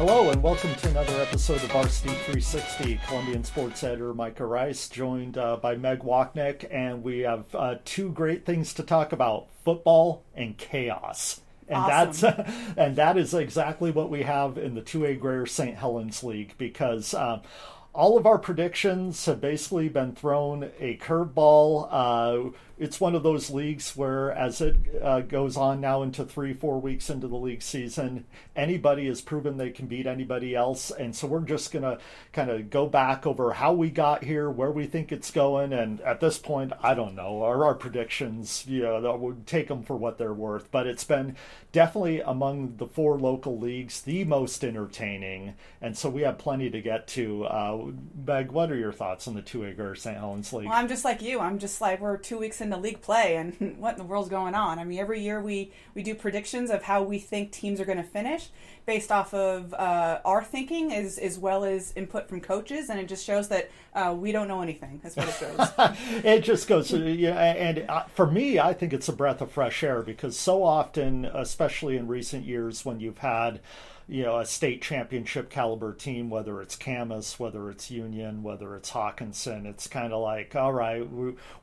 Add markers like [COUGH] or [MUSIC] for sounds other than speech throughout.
Hello and welcome to another episode of Varsity 360. Columbian sports editor Micah Rice, joined uh, by Meg Wochnick, and we have uh, two great things to talk about: football and chaos. And Awesome. that's [LAUGHS] and that is exactly what we have in the 2A Greater St. Helens League because um, all of our predictions have basically been thrown a curveball. It's one of those leagues where, as it uh, goes on now into three, four weeks into the league season, anybody has proven they can beat anybody else. And so we're just going to kind of go back over how we got here, where we think it's going. And at this point, I don't know. Our, our predictions, you know, that would take them for what they're worth. But it's been definitely among the four local leagues the most entertaining. And so we have plenty to get to. Uh, Meg, what are your thoughts on the two acre St. Helens League? Well, I'm just like you. I'm just like we're two weeks into league play, and [LAUGHS] what in the world's going on? I mean, every year we we do predictions of how we think teams are going to finish based off of uh, our thinking as as well as input from coaches, and it just shows that uh, we don't know anything. That's what it shows. [LAUGHS] it just goes, yeah, and uh, for me, I think it's a breath of fresh air because so often, especially in recent years, when you've had you know a state championship caliber team whether it's camas whether it's union whether it's Hockinson it's kind of like all right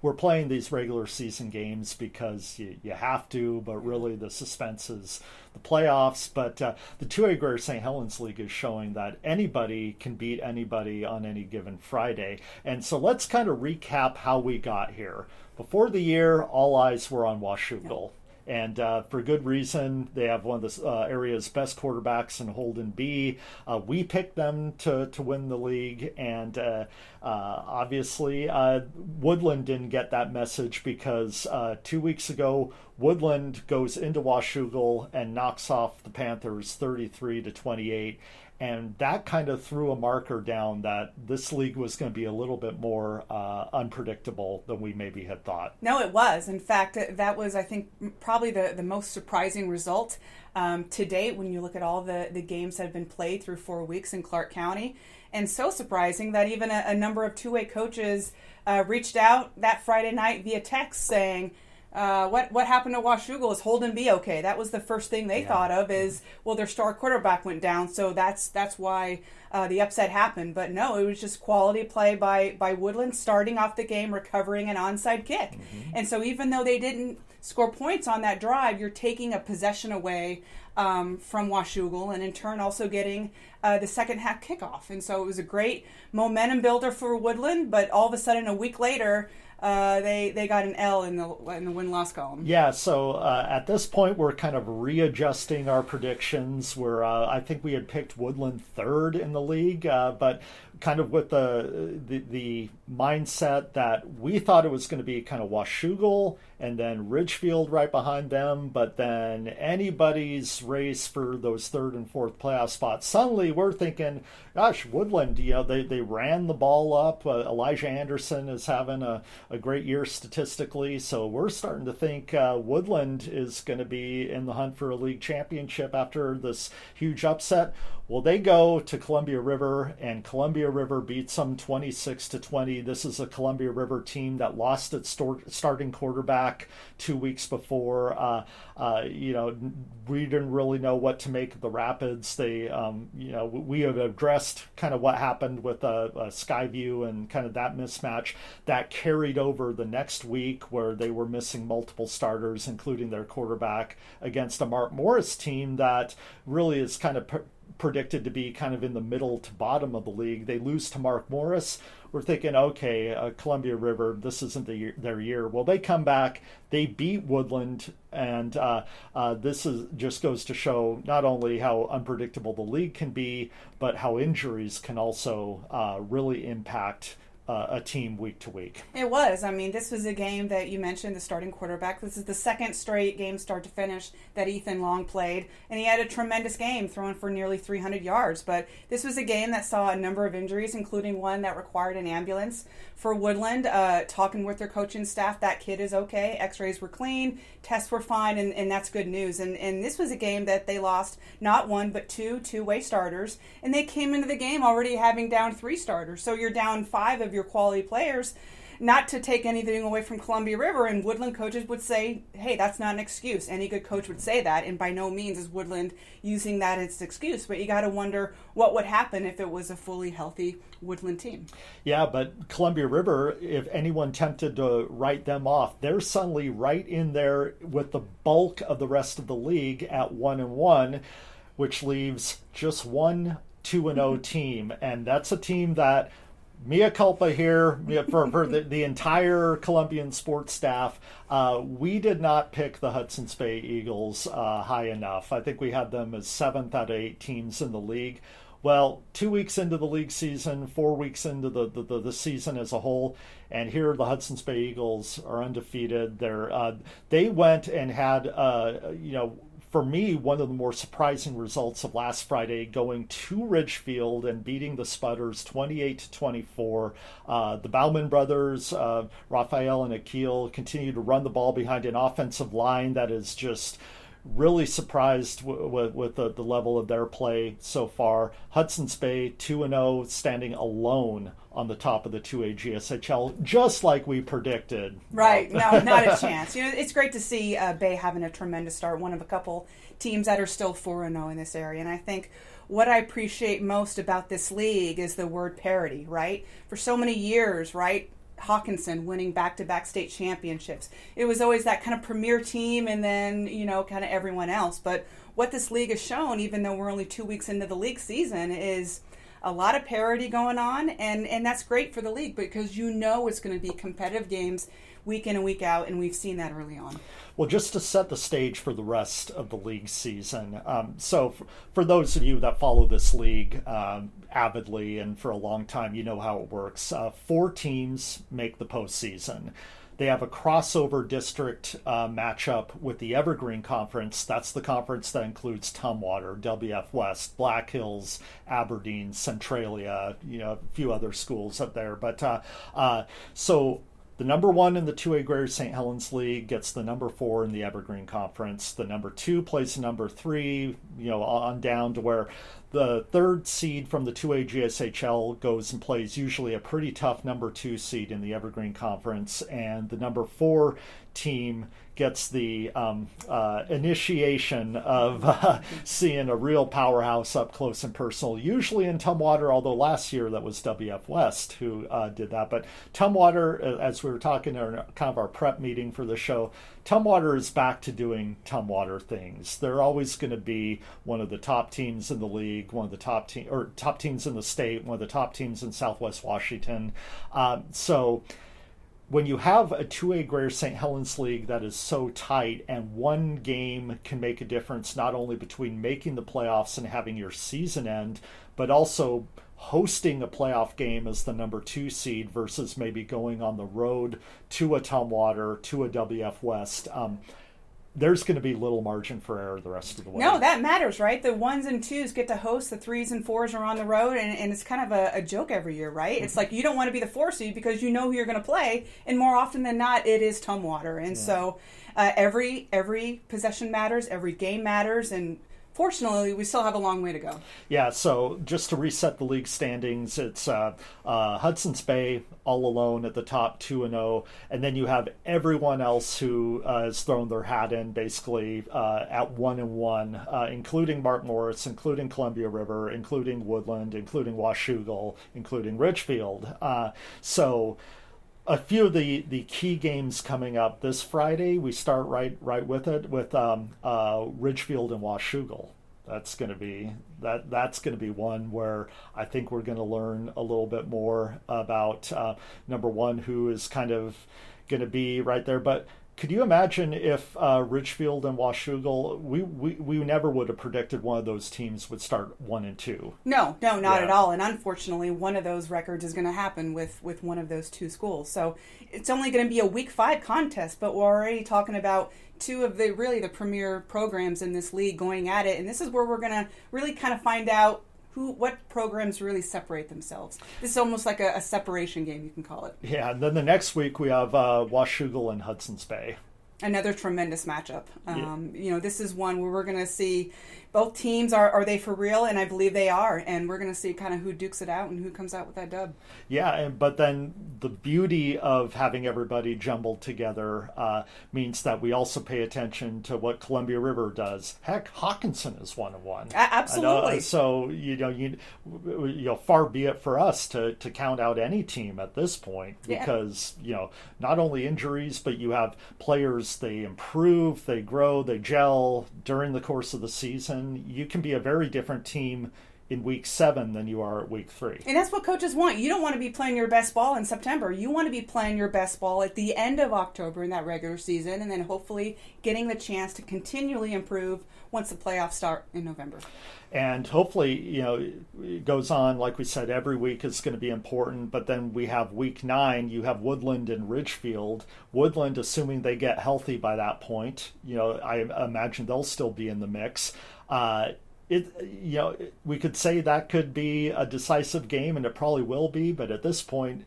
we're, playing these regular season games because you, you have to but really the suspense is the playoffs. But uh, the 2a greater st helens league is showing that anybody can beat anybody on any given friday. And so let's kind of recap how we got here. Before the year all eyes were on washougal and uh, for good reason. They have one of the uh, area's best quarterbacks in Holden Bea. Uh, we picked them to, to win the league, and uh, uh, obviously uh, Woodland didn't get that message because two weeks ago Woodland goes into Washougal and knocks off the Panthers 33 to 28 and that kind of threw a marker down that this league was going to be a little bit more uh, unpredictable than we maybe had thought. No, it was. In fact, that was, I think, probably the, the most surprising result um, to date when you look at all the, the games that have been played through four weeks in Clark County. And so surprising that even a, a number of 2A coaches uh, reached out that Friday night via text saying, uh, what what happened to Washougal? Is Holden Bea okay? That was the first thing they Yeah. thought of. Is well, their star quarterback went down, so that's that's why uh, the upset happened. But no, it was just quality play by by Woodland, starting off the game, recovering an onside kick, and so even though they didn't score points on that drive, you're taking a possession away um, from Washougal, and in turn also getting uh, the second half kickoff. And so it was a great momentum builder for Woodland. But all of a sudden, a week later. Uh, they they got an L in the in the win loss column. Yeah, so uh, at this point, we're kind of readjusting our predictions. We're, uh, I think we had picked Woodland third in the league, uh, but kind of with the, the the mindset that we thought it was going to be kind of Washougal and then Ridgefield right behind them, but then anybody's race for those third and fourth playoff spots. Suddenly, we're thinking, gosh, Woodland, you know, they they ran the ball up. Uh, Elijah Anderson is having a, a great year statistically, so we're starting to think uh, Woodland is going to be in the hunt for a league championship after this huge upset. Well, they go to Columbia River, and Columbia River beats them 26 to 20. This is a Columbia River team that lost its starting quarterback two weeks before. Uh, uh, you know, we didn't really know what to make of the Rapids. They, um, you know, we have addressed kind of what happened with uh, uh, Skyview and kind of that mismatch that carried over the next week where they were missing multiple starters, including their quarterback, against a Mark Morris team that really is kind of. Pr- predicted to be kind of in the middle to bottom of the league. They lose to Mark Morris. We're thinking, okay, uh, Columbia River, this isn't the year, their year. Well, they come back, they beat Woodland, and uh, uh, this is just goes to show not only how unpredictable the league can be, but how injuries can also uh, really impact. Uh, a team week to week. It was. I mean, this was a game that you mentioned the starting quarterback. This is the second straight game, start to finish, that Ethan Long played, and he had a tremendous game, throwing for nearly 300 yards. But this was a game that saw a number of injuries, including one that required an ambulance for Woodland. Uh, talking with their coaching staff, that kid is okay. X-rays were clean, tests were fine, and, and that's good news. And and this was a game that they lost not one but two two-way starters, and they came into the game already having down three starters. So you're down five of your your quality players not to take anything away from Columbia River, and Woodland coaches would say, hey, that's not an excuse. Any good coach would say that, and by no means is Woodland using that as an excuse. But you got to wonder what would happen if it was a fully healthy Woodland team. Yeah, but Columbia River, if anyone tempted to write them off, they're suddenly right in there with the bulk of the rest of the league at one and one, which leaves just one two and zero oh mm-hmm. team, and that's a team that mea culpa here for, for the, the entire Columbian sports staff. Uh, we did not pick the Hudson's Bay Eagles uh, high enough. I think we had them as seventh out of eight teams in the league. Well, two weeks into the league season, four weeks into the, the, the, the season as a whole, and here the Hudson's Bay Eagles are undefeated. They're uh, they went and had uh, you know for me, one of the more surprising results of last Friday, going to Ridgefield and beating the Spudders 28 to 24. Uh, the Bauman brothers, uh, Raphael and Akil, continue to run the ball behind an offensive line that is just really surprised w- w- with the, the level of their play so far. Hudson's Bay 2 0, standing alone on the top of the 2A GSHL, just like we predicted. Right, [LAUGHS] no, not a chance. You know, it's great to see uh, Bay having a tremendous start, one of a couple teams that are still 4 0 in this area. And I think what I appreciate most about this league is the word parity, right? For so many years, right? Hockinson winning back to back state championships. It was always that kind of premier team and then, you know, kind of everyone else. But what this league has shown, even though we're only two weeks into the league season, is a lot of parity going on, and and that's great for the league because you know it's going to be competitive games week in and week out, and we've seen that early on. Well, just to set the stage for the rest of the league season. Um, so, for, for, those of you that follow this league um, avidly and for a long time, you know how it works. Uh, four teams make the postseason. They have a crossover district uh, matchup with the Evergreen Conference. That's the conference that includes Tumwater, WF West, Black Hills, Aberdeen, Centralia, you know, a few other schools up there. But uh, uh, so the number one in the 2A Greater St. Helens League gets the number four in the Evergreen Conference. The number two plays the number three, you know, on down to where the third seed from the 2A GSHL goes and plays usually a pretty tough number two seed in the Evergreen Conference, and the number four team gets the um, uh, initiation of [LAUGHS] uh, seeing a real powerhouse up close and personal, usually in Tumwater, although last year that was WF West who uh, did that. But Tumwater, as we were talking in kind of our prep meeting for the show, Tumwater is back to doing Tumwater things. They're always going to be one of the top teams in the league, one of the top team or top teams in the state, one of the top teams in Southwest Washington. Um, so when you have a 2A Greater St. Helens League that is so tight and one game can make a difference not only between making the playoffs and having your season end, but also hosting a playoff game as the number two seed versus maybe going on the road to a Tumwater, to a WF West. Um, there's going to be little margin for error the rest of the way. No, that matters, right? The ones and twos get to host, the threes and fours are on the road, and, and it's kind of a, a joke every year, right? Mm-hmm. It's like you don't want to be the four seed because you know who you're going to play, and more often than not, it is Tumwater. And yeah. so uh, every every possession matters, every game matters, and fortunately, we still have a long way to go. Yeah, so just to reset the league standings, it's uh, uh, Hudson's Bay all alone at the top, 2 and 0, and then you have everyone else who uh, has thrown their hat in basically uh, at 1 and 1, uh, including Mark Morris, including Columbia River, including Woodland, including Washougal, including Ridgefield. Uh, so a few of the, the key games coming up this Friday. We start right right with it with um, uh, Ridgefield and Washougal. That's going to be that that's going to be one where I think we're going to learn a little bit more about uh, number one who is kind of going to be right there, but could you imagine if uh, Ridgefield and Washougal, we, we, we never would have predicted one of those teams would start one and two. No, no, not yeah. at all. And unfortunately, one of those records is going to happen with, with one of those two schools. So it's only going to be a week five contest, but we're already talking about two of the really the premier programs in this league going at it. And this is where we're going to really kind of find out who what programs really separate themselves. This is almost like a, a separation game, you can call it. Yeah, and then the next week we have uh, Washougal and Hudson's Bay another tremendous matchup. Um, yeah. You know, this is one where we're going to see both teams are are they for real, and I believe they are, and we're going to see kind of who dukes it out and who comes out with that dub. Yeah, and, but then the beauty of having everybody jumbled together uh, means that we also pay attention to what Columbia River does. Heck, Hockinson is one of one. Absolutely. so you know, you, you know, far be it for us to to count out any team at this point because yeah. you know not only injuries, but you have players they improve, they grow, they gel during the course of the season. You can be a very different team in week seven than you are at week three. And that's what coaches want. You don't want to be playing your best ball in September. You want to be playing your best ball at the end of October in that regular season, and then hopefully getting the chance to continually improve once the playoffs start in November. And hopefully, you know, it goes on, like we said, every week is going to be important. But then we have week nine, you have Woodland and Ridgefield. Woodland, assuming they get healthy by that point, you know, I imagine they'll still be in the mix. Uh, it you know we could say that could be a decisive game and it probably will be but at this point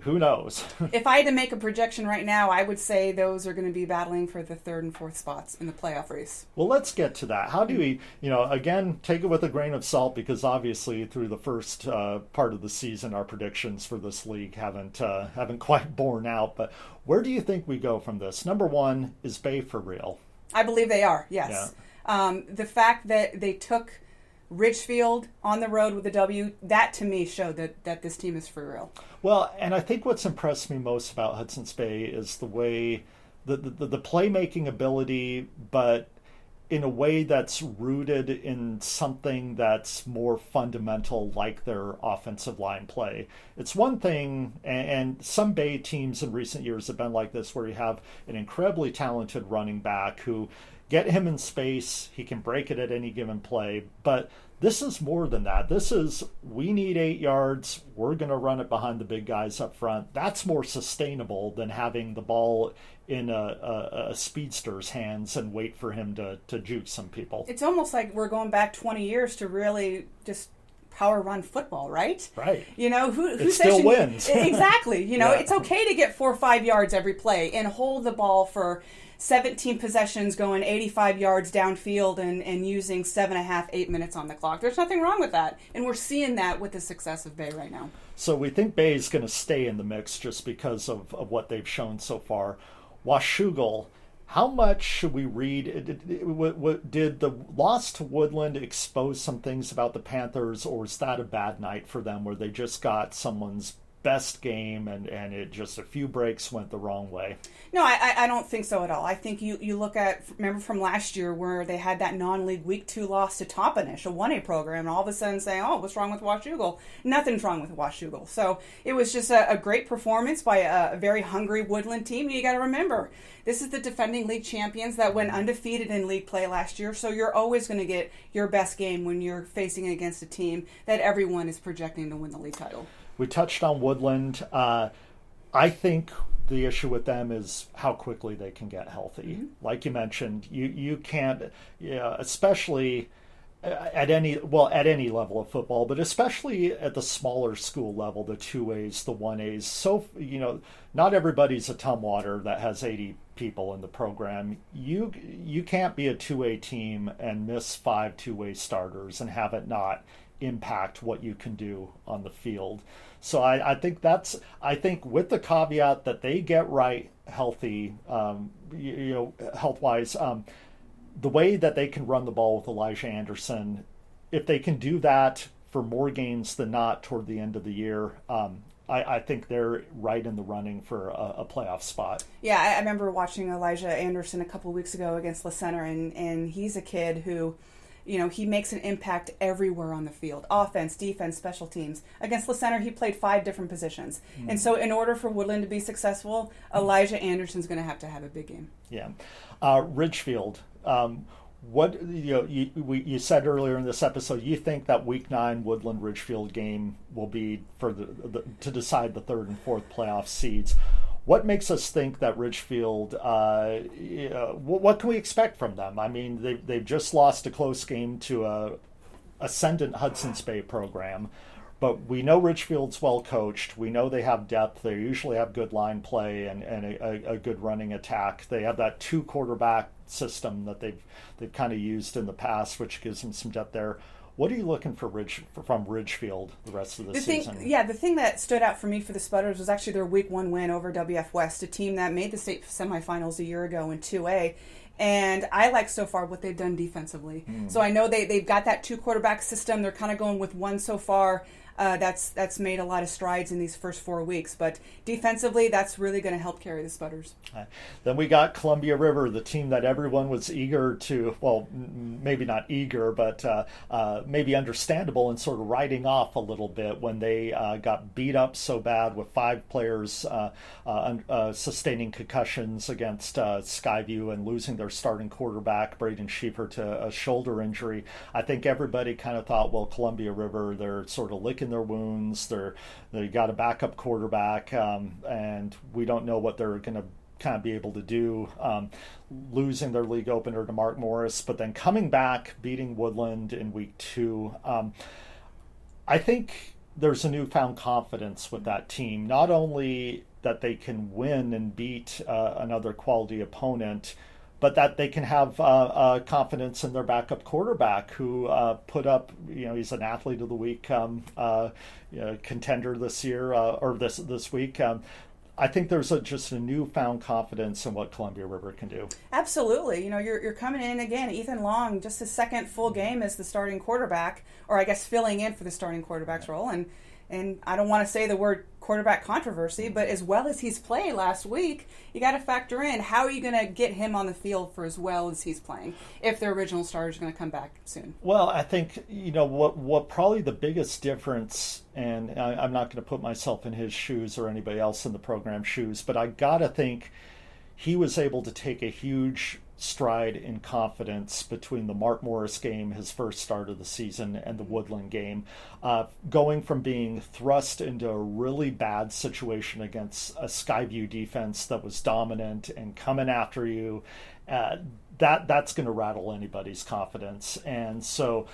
who knows? [LAUGHS] If i had to make a projection right now i would say those are going to be battling for the third and fourth spots in the playoff race. Well let's get to that. How do we you know again take it with a grain of salt because obviously through the first uh, part of the season our predictions for this league haven't uh, haven't [LAUGHS] quite borne out but where do you think we go from this? Number one is bay for real? I believe they are yes. Yeah. Um, the fact that they took Ridgefield on the road with a W, that to me showed that, that this team is for real. Well, and I think what's impressed me most about Hudson's Bay is the way the, the, the playmaking ability, but in a way that's rooted in something that's more fundamental, like their offensive line play. It's one thing, and, some Bay teams in recent years have been like this, where you have an incredibly talented running back who get him in space. He can break it at any given play. But this is more than that. This is we need eight yards. We're going to run it behind the big guys up front. That's more sustainable than having the ball in a, a, a, speedster's hands and wait for him to, to juke some people. It's almost like we're going back 20 years to really just power run football, right? Right. You know, who, who it still you, wins. [LAUGHS] exactly. You know, [LAUGHS] yeah. it's okay to get four or five yards every play and hold the ball for 17 possessions going 85 yards downfield and, and using seven and a half, eight minutes on the clock. There's nothing wrong with that. And we're seeing that with the success of Bay right now. So we think Bay is going to stay in the mix just because of, of what they've shown so far. Washougal, how much should we read? Did the loss to Woodland expose some things about the Panthers, or is that a bad night for them where they just got someone's best game and, and it just a few breaks went the wrong way. No, I, I don't think so at all. I think you, you look at, remember from last year where they had that non league week two loss to Toppenish, a 1A program, and all of a sudden saying, oh, what's wrong with Washougal? Nothing's wrong with Washougal. So it was just a, a great performance by a, a very hungry Woodland team. You got to remember, this is the defending league champions that went undefeated in league play last year. So you're always going to get your best game when you're facing against a team that everyone is projecting to win the league title. We touched on Woodland. Uh, I think the issue with them is how quickly they can get healthy. Mm-hmm. Like you mentioned, you you can't, yeah, especially at any well at any level of football, but especially at the smaller school level, the two A's, the one A's. So you know, not everybody's a Tumwater that has eighty people in the program. You you can't be a two A team and miss five two A starters and have it not impact what you can do on the field. So I, I think that's I think with the caveat that they get right healthy, um, you, you, know, health wise, um, the way that they can run the ball with Elijah Anderson, if they can do that for more games than not toward the end of the year, um, I, I, think they're right in the running for a, a playoff spot. Yeah, I, I, remember watching Elijah Anderson a couple weeks ago against La Center, and, and he's a kid who you know, he makes an impact everywhere on the field offense, defense, special teams. Against La Center, he played five different positions. Mm. And so, in order for Woodland to be successful, Elijah Anderson's going to have to have a big game. Yeah. Uh, Ridgefield. Um, what you know, you, we, you said earlier in this episode, you think that Week Nine Woodland Ridgefield game will be for the, the to decide the third and fourth playoff seeds. What makes us think that Ridgefield? Uh, what, what, can we expect from them? I mean, they they've just lost a close game to a ascendant Hudson's Bay program. but we know Ridgefield's well coached. We know they have depth. They usually have good line play and, and a, a, good running attack. They have that two quarterback system that they've they've kind of used in the past, which gives them some depth there. What are you looking for Ridge from Ridgefield the rest of the, the season? Thing, yeah, the thing that stood out for me for the Spudders was actually their Week One win over WF West, a team that made the state semifinals a year ago in 2A. And I like so far what they've done defensively. Mm. So I know they, they've got that two quarterback system. They're kind of going with one so far uh, that's that's made a lot of strides in these first four weeks. But defensively, that's really going to help carry the Spudders. Uh, then we got Columbia River, the team that everyone was eager to, well, maybe not eager, but uh, uh, maybe understandable and sort of riding off a little bit when they uh, got beat up so bad with five players uh, sustaining concussions against Skyview and losing their starting quarterback, Braden Schiefer, to a shoulder injury. I think everybody kind of thought, well, Columbia River, they're sort of licking their wounds. They're they got a backup quarterback, um, and we don't know what they're going to kind of be able to do. Um, losing their league opener to Mark Morris, but then coming back, beating Woodland in week two. Um, I think there's a newfound confidence with that team. Not only that they can win and beat uh, another quality opponent, but that they can have uh, uh, confidence in their backup quarterback who uh, put up, you know, he's an athlete of the week um, uh, you know, contender this year uh, or this this week. Um, I think there's a, just a newfound confidence in what Columbia River can do. Absolutely. You know, you're, you're coming in again, Ethan Long, just his second full game as the starting quarterback, or I guess filling in for the starting quarterback's role. And and I don't want to say the word quarterback controversy, but as well as he's played last week, you got to factor in how are you going to get him on the field for as well as he's playing if their original starter is going to come back soon. Well, I think you know what what probably the biggest difference, and I, am not going to put myself in his shoes or anybody else in the program shoes, but I got to think he was able to take a huge stride in confidence between the Mark Morris game, his first start of the season, and the Woodland game. Uh, going from being thrust into a really bad situation against a Skyview defense that was dominant and coming after you, uh, that that's going to rattle anybody's confidence. And so.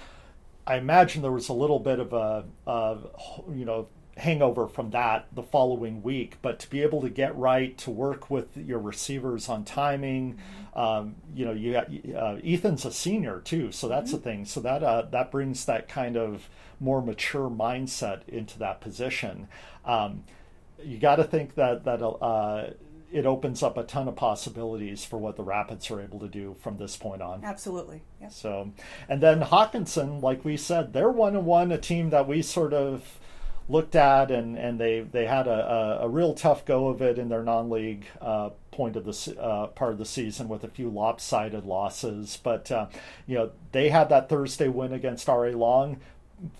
I imagine there was a little bit of a, a you know hangover from that the following week. But to be able to get right, to work with your receivers on timing, um, you know, you got uh, Ethan's a senior too, so that's mm-hmm. the thing. So that uh, that brings that kind of more mature mindset into that position. Um, you got to think that that uh, it opens up a ton of possibilities for what the Rapids are able to do from this point on. Absolutely. Yep. So, and then Hockinson, like we said, they're one and one, a team that we sort of looked at, and, and they they had a, a, a real tough go of it in their non-league uh, point of the uh, part of the season with a few lopsided losses. But uh, you know they had that Thursday win against RA Long,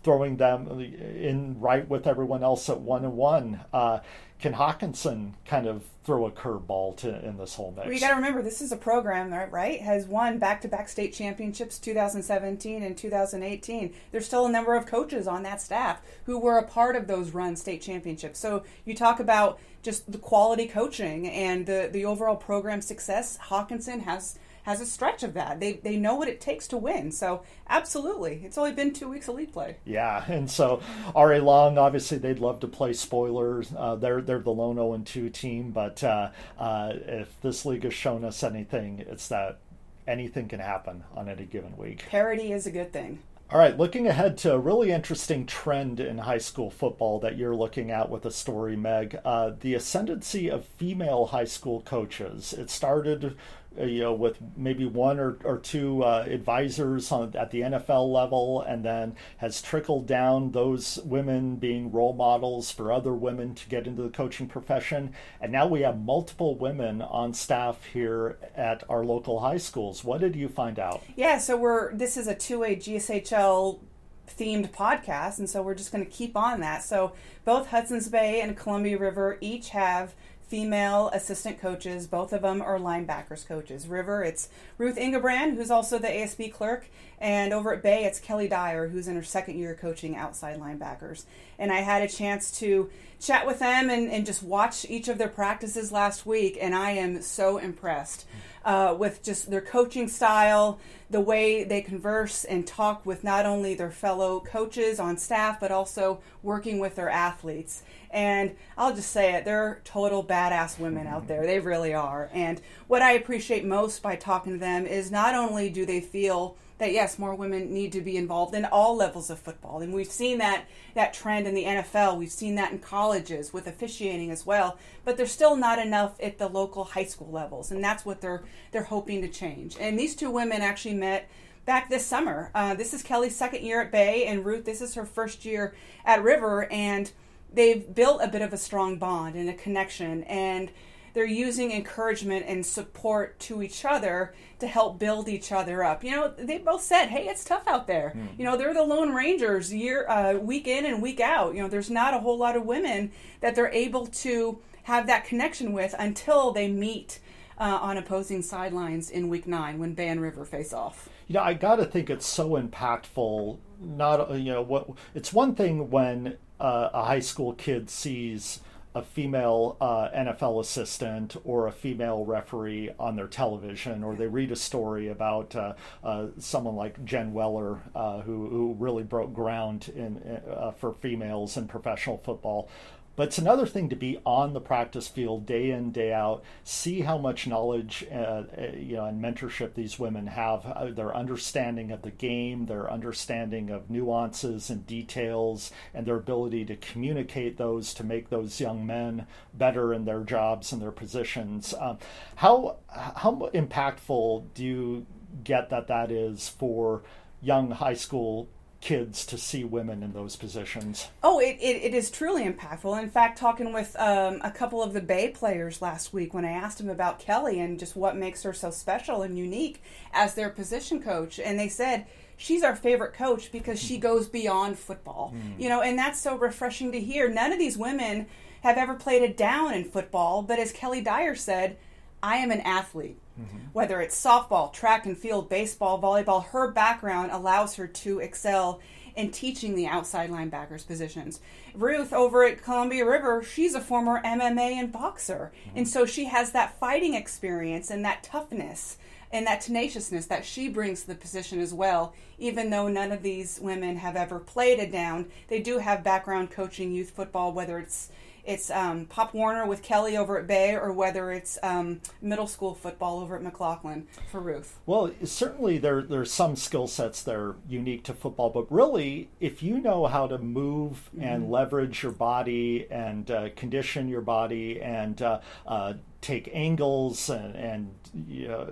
throwing them in right with everyone else at one and one. Uh, can Hockinson kind of throw a curveball to in this whole mix? Well, you got to remember this is a program that right has won back-to-back state championships 2017 and 2018. There's still a number of coaches on that staff who were a part of those run state championships. So you talk about just the quality coaching and the the overall program success. Hockinson has has a stretch of that. They they know what it takes to win. So absolutely, it's only been two weeks of league play. Yeah, and so RA Long, obviously, they'd love to play spoilers. Uh, they're they're the lone 0 2 team, but uh, uh, if this league has shown us anything, it's that anything can happen on any given week. Parity is a good thing. All right, looking ahead to a really interesting trend in high school football that you're looking at with a story, Meg. Uh, the ascendancy of female high school coaches. It started you know, with maybe one or, or two uh, advisors on, at the NFL level, and then has trickled down those women being role models for other women to get into the coaching profession. And now we have multiple women on staff here at our local high schools. What did you find out? Yeah, so we're this is a 2A GSHL themed podcast, and so we're just going to keep on that. So both Hudson's Bay and Columbia River each have female assistant coaches. Both of them are linebackers coaches. River, it's Ruth Ingebrand, who's also the ASB clerk, and over at Bay, it's Kelly Dyer, who's in her second year coaching outside linebackers. And I had a chance to chat with them and, and just watch each of their practices last week, and I am so impressed uh, with just their coaching style, the way they converse and talk with not only their fellow coaches on staff, but also working with their athletes. And I'll just say it, they're total badass women out there. They really are. And what I appreciate most by talking to them is not only do they feel that yes, more women need to be involved in all levels of football, and we've seen that that trend in the NFL. We've seen that in colleges with officiating as well. But there's still not enough at the local high school levels, and that's what they're they're hoping to change. And these two women actually met back this summer. Uh, this is Kelly's second year at Bay, and Ruth, this is her first year at River, and they've built a bit of a strong bond and a connection and they're using encouragement and support to each other to help build each other up. You know, they both said, "Hey, it's tough out there." Mm. You know, they're the lone rangers year uh, week in and week out. You know, there's not a whole lot of women that they're able to have that connection with until they meet uh, on opposing sidelines in week nine when Bay and River face off. You know, I got to think it's so impactful. Not you know what it's one thing when uh, a high school kid sees a female uh, NFL assistant or a female referee on their television, or they read a story about uh, uh, someone like Jen Welter, uh, who, who really broke ground in, uh, for females in professional football. But it's another thing to be on the practice field day in day out, see how much knowledge, uh, uh, you know, and mentorship these women have, uh, their understanding of the game, their understanding of nuances and details, and their ability to communicate those to make those young men better in their jobs and their positions. Um, how how impactful do you get that that is for young high school kids to see women in those positions. Oh, it, it, it is truly impactful. In fact, talking with um, a couple of the Bay players last week when I asked them about Kelly and just what makes her so special and unique as their position coach, and they said, she's our favorite coach because she goes beyond football. Mm. You know, and that's so refreshing to hear. None of these women have ever played a down in football, but as Kelly Dyer said, I am an athlete. Mm-hmm. Whether it's softball, track and field, baseball, volleyball, her background allows her to excel in teaching the outside linebackers positions. Ruth over at Columbia River, she's a former MMA and boxer. Mm-hmm. And so she has that fighting experience and that toughness and that tenaciousness that she brings to the position as well. Even though none of these women have ever played a down, they do have background coaching youth football, whether it's it's um, Pop Warner with Kelly over at Bay, or whether it's um, middle school football over at McLoughlin for Ruth. Well, certainly there there's some skill sets that are unique to football, but really, if you know how to move mm-hmm. and leverage your body and uh, condition your body and uh, uh, take angles and, and you know,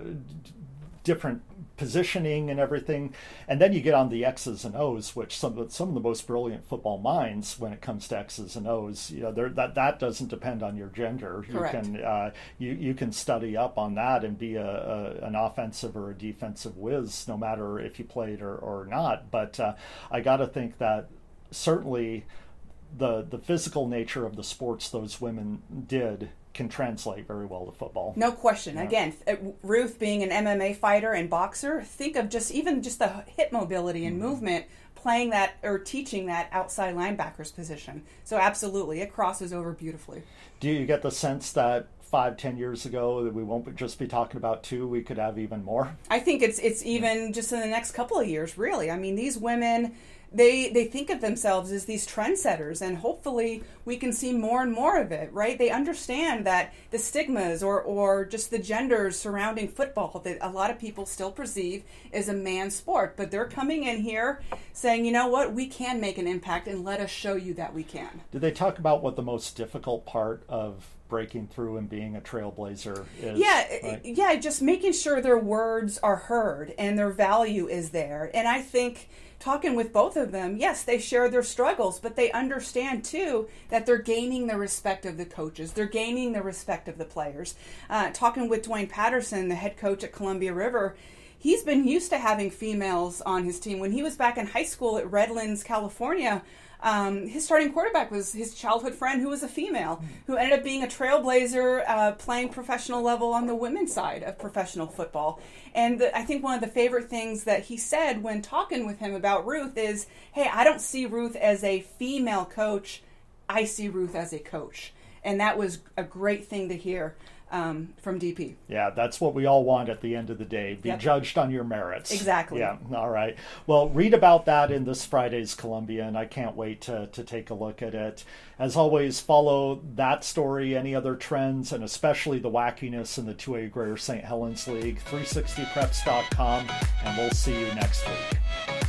different positioning and everything. And then you get on the X's and O's, which some of, some of the most brilliant football minds, when it comes to X's and O's, you know, that that doesn't depend on your gender. Correct. You can uh, you you can study up on that and be a, a, an offensive or a defensive whiz, no matter if you played or, or not. But uh, I got to think that certainly the the physical nature of the sports those women did can translate very well to football. No question. Yeah. Again, uh, Ruth being an MMA fighter and boxer, think of just even just the hip mobility and mm-hmm. movement playing that or teaching that outside linebackers position. So absolutely, it crosses over beautifully. Do you get the sense that five, ten years ago that we won't just be talking about two, we could have even more? I think it's it's even just in the next couple of years, really. I mean, these women they they think of themselves as these trendsetters and hopefully we can see more and more of it right? They understand that the stigmas or or just the genders surrounding football that a lot of people still perceive as a man sport but they're coming in here saying you know what? We can make an impact and let us show you that we can. Did they talk about what the most difficult part of breaking through and being a trailblazer is, yeah right? Eh, yeah just making sure their words are heard and their value is there. And i think talking with both of them, yes, they share their struggles, but they understand too that they're gaining the respect of the coaches. They're gaining the respect of the players. Uh, talking with Dwayne Patterson, the head coach at Columbia River, he's been used to having females on his team. When he was back in high school at Redlands, California, Um, his starting quarterback was his childhood friend who was a female, who ended up being a trailblazer uh, playing professional level on the women's side of professional football. And the, I think one of the favorite things that he said when talking with him about Ruth is, hey, I don't see Ruth as a female coach, I see Ruth as a coach. And that was a great thing to hear um, from DP. Yeah, that's what we all want at the end of the day. Be Yep. judged on your merits. Exactly. Yeah, all right. Well, read about that in this Friday's Columbian. I can't wait to, to take a look at it. As always, follow that story, any other trends, and especially the wackiness in the 2A Greater St. Helens League, 360preps.com, and we'll see you next week.